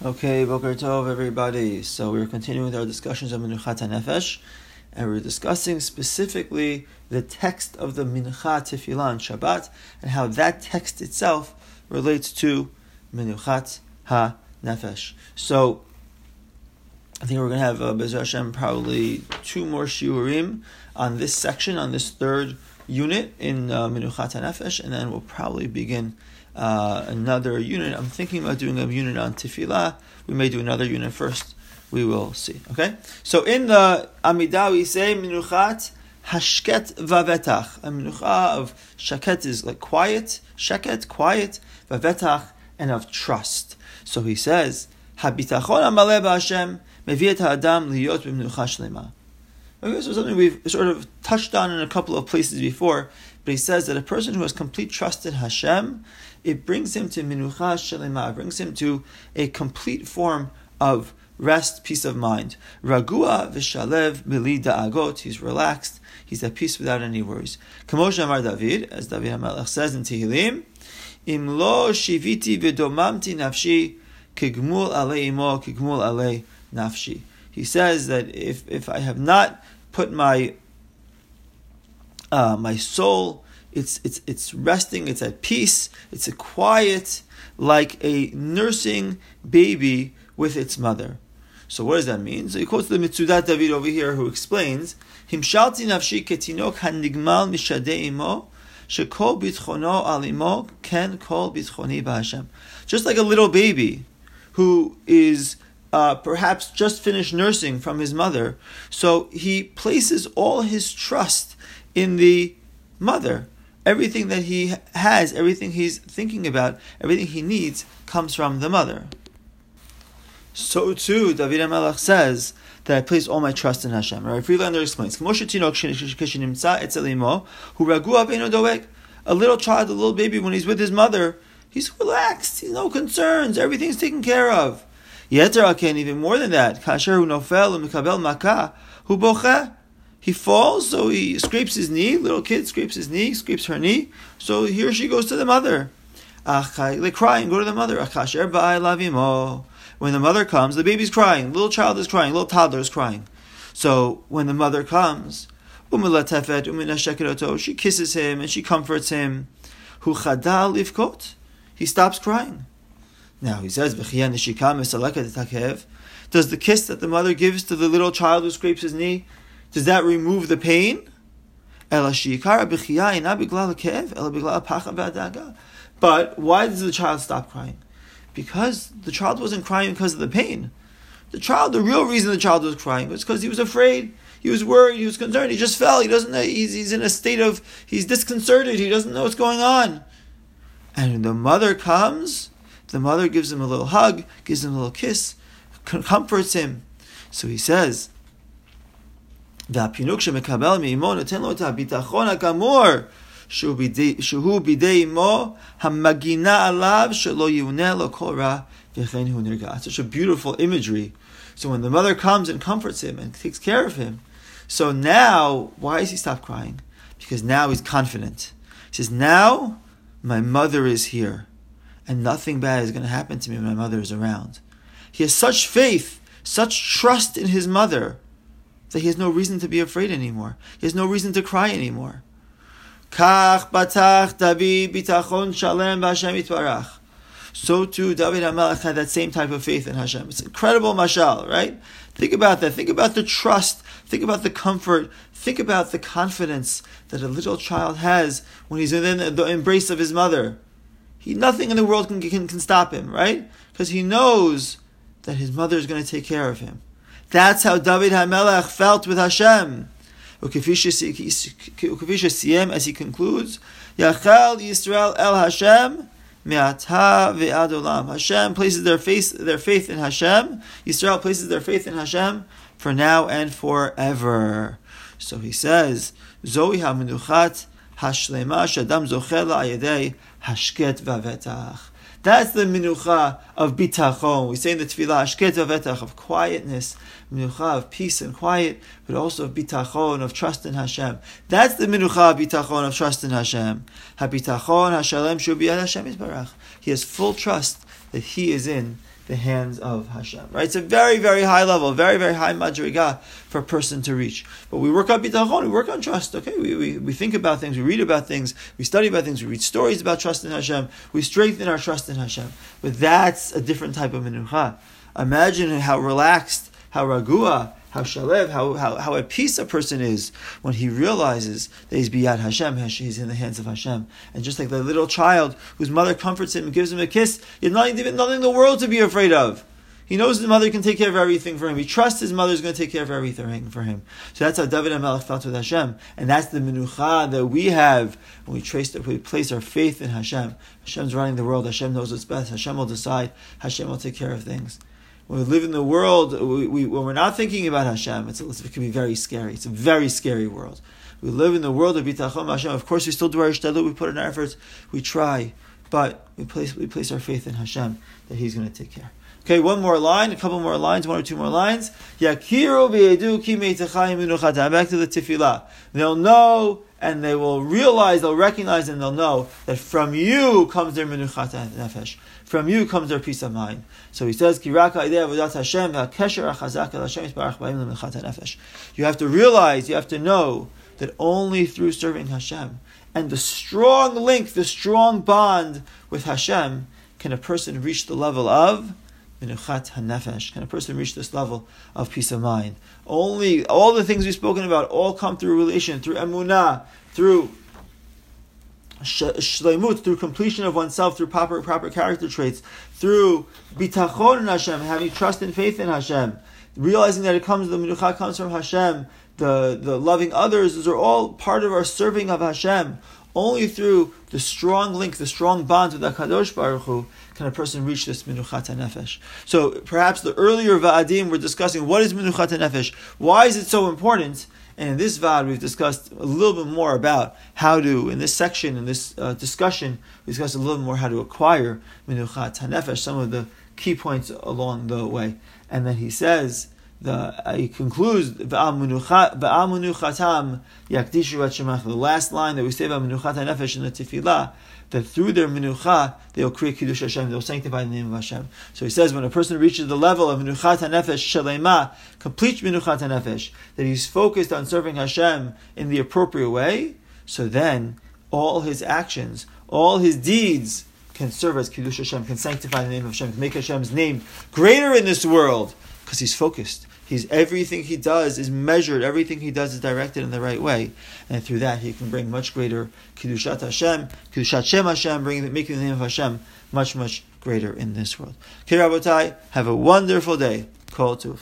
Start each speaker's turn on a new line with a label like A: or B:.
A: Okay, Boker Tov, everybody. So we're continuing with our discussions of Minuchat HaNefesh, and we're discussing specifically the text of the Mincha Tefillah on Shabbat, and how that text itself relates to Minuchat HaNefesh. So, I think we're going to have, uh, Bezer Hashem, probably two more shiurim on this section, on this third unit in uh, Minuchat HaNefesh, and then we'll probably begin uh, another unit. I'm thinking about doing a unit on tefillah. We may do another unit first. We will see. Okay. So in the Amidah we say minuchat hashket vavetach. A minucha of shaket is like quiet, sheket, quiet, vavetach, and of trust. So he says habitachon amaleh b'Hashem meviet ha'adam liyot b'minucha shlema. This is something we've sort of touched on in a couple of places before, but he says that a person who has complete trust in Hashem it brings him to minucha shelema, brings him to a complete form of rest, peace of mind. Ragua v'shalev mili da'agot, he's relaxed, he's at peace without any worries. Kamosh Amar David, as David HaMelech says in Tehillim, Im lo shiviti v'domamti nafshi, kigmul alei imo, kigmul alei nafshi. He says that if, if I have not put my uh, my soul it's it's it's resting, it's at peace, it's a quiet, like a nursing baby with its mother. So what does that mean? So he quotes the Mitzudat David over here, who explains, "Himshalti nafshi ketinok hanigmal mishadei imo." Shekol bitchono alimo ken kol bitchoni b'Hashem. Just like a little baby who is uh, perhaps just finished nursing from his mother, so he places all his trust in the mother everything that he has, everything he's thinking about, everything he needs comes from the mother. So too, David HaMelech says that I place all my trust in Hashem. Right? Friedlander explains, a little child, a little baby, when he's with his mother, he's relaxed, he's no concerns, everything's taken care of. Yeter even more than that, kasher hu u'mikabel makah, he falls, so he scrapes his knee. Little kid scrapes his knee, scrapes her knee. So here she goes to the mother. They cry and go to the mother. When the mother comes, the baby's crying. Little child is crying. Little toddler is crying. So when the mother comes, she kisses him and she comforts him. He stops crying. Now he says, Does the kiss that the mother gives to the little child who scrapes his knee does that remove the pain? But why does the child stop crying? Because the child wasn't crying because of the pain. The child, the real reason the child was crying was because he was afraid, he was worried, he was concerned, he just fell, he doesn't know, he's, he's in a state of, he's disconcerted, he doesn't know what's going on. And the mother comes, the mother gives him a little hug, gives him a little kiss, comforts him. So he says, והפינוק שמקבל מאמו נותן לו את הביטחון הגמור שהוא בידי אמו המגינה עליו שלא יאונה לו כל רע וכן הוא נרגע. It's such a beautiful imagery. So when the mother comes and comforts him and takes care of him, so now, why does he stop crying? Because now he's confident. He says, now my mother is here and nothing bad is going to happen to me when my mother is around. He has such faith, such trust in his mother that he has no reason to be afraid anymore. He has no reason to cry anymore. So too, David HaMelech had that same type of faith in Hashem. It's incredible mashal, right? Think about that. Think about the trust. Think about the comfort. Think about the confidence that a little child has when he's in the embrace of his mother. He, nothing in the world can, can, can stop him, right? Because he knows that his mother is going to take care of him. That's how David HaMelech felt with Hashem. As he concludes, Yachal Yisrael El Hashem Me'ata ve'adolam. Hashem places their faith, their faith in Hashem. Yisrael places their faith in Hashem for now and forever. So he says, Zohi ha'menuchat hashlema shadam zochel ayedei hashket vavetach. That's the minucha of bitachon. We say in the tefillah, ashket vetach, of quietness, minucha of peace and quiet, but also of bitachon, of trust in Hashem. That's the minucha of bitachon, of trust in Hashem. Habitachon, hashalem, shubi Hashem He has full trust that he is in the hands of Hashem. Right? It's a very, very high level, very, very high madriga for a person to reach. But we work on bitachon, we work on trust. Okay, we, we, we think about things, we read about things, we study about things, we read stories about trust in Hashem, we strengthen our trust in Hashem. But that's a different type of menucha. Imagine how relaxed, how ragua, how shalev, how, how, how at peace a person is when he realizes that he's biyad Hashem, he's in the hands of Hashem. And just like the little child whose mother comforts him and gives him a kiss, he has nothing, nothing in the world to be afraid of. He knows his mother can take care of everything for him. He trusts his mother is going to take care of everything for him. So that's how David and HaMelech felt with Hashem. And that's the menucha that we have when we trace we place our faith in Hashem. Hashem's running the world. Hashem knows what's best. Hashem will decide. Hashem will take care of things when we live in the world, we, we, when we're not thinking about Hashem, it can be very scary. It's a very scary world. We live in the world of Bitachon Hashem. Of course, we still do our ishtadlut, we put in our efforts, we try, but we place, we place our faith in Hashem that He's going to take care. Okay, one more line, a couple more lines, one or two more lines. Yakiru Back to the tefillah. They'll know and they will realize, they'll recognize, and they'll know that from you comes their menuchat nefesh. From you comes their peace of mind. So he says, "Kiraka Hashem nefesh." You have to realize, you have to know that only through serving Hashem and the strong link, the strong bond with Hashem, can a person reach the level of minuchat hanefesh. Can a person reach this level of peace of mind? Only all the things we've spoken about all come through relation, through emunah, through shleimut, through completion of oneself, through proper proper character traits, through bitachon in Hashem, having trust and faith in Hashem, realizing that it comes the minuchat comes from Hashem. The, the loving others, those are all part of our serving of Hashem. Only through the strong link, the strong bonds with HaKadosh Baruch Hu, can a person reach this minuchat nefesh. So perhaps the earlier va'adim were discussing what is minuchat nefesh. Why is it so important? And in this vad, we've discussed a little bit more about how to, in this section, in this uh, discussion, we discussed a little more how to acquire minuchat nefesh, some of the key points along the way. And then he says, the uh, he concludes the last line that we say about menuchat nefesh in the tefillah that through their menucha they will create kiddush Hashem, they will sanctify the name of Hashem. So he says when a person reaches the level of menuchat nefesh shalema, complete menuchat nefesh, that he's focused on serving Hashem in the appropriate way, so then all his actions, all his deeds can serve as kiddush Hashem, can sanctify the name of Hashem, can make Hashem's name greater in this world because he's focused. He's everything he does is measured. Everything he does is directed in the right way, and through that he can bring much greater kiddushat Hashem, kiddushat Shem Hashem, bringing making the name of Hashem much much greater in this world. Okay, Rabotai, have a wonderful day. Kol Tuf.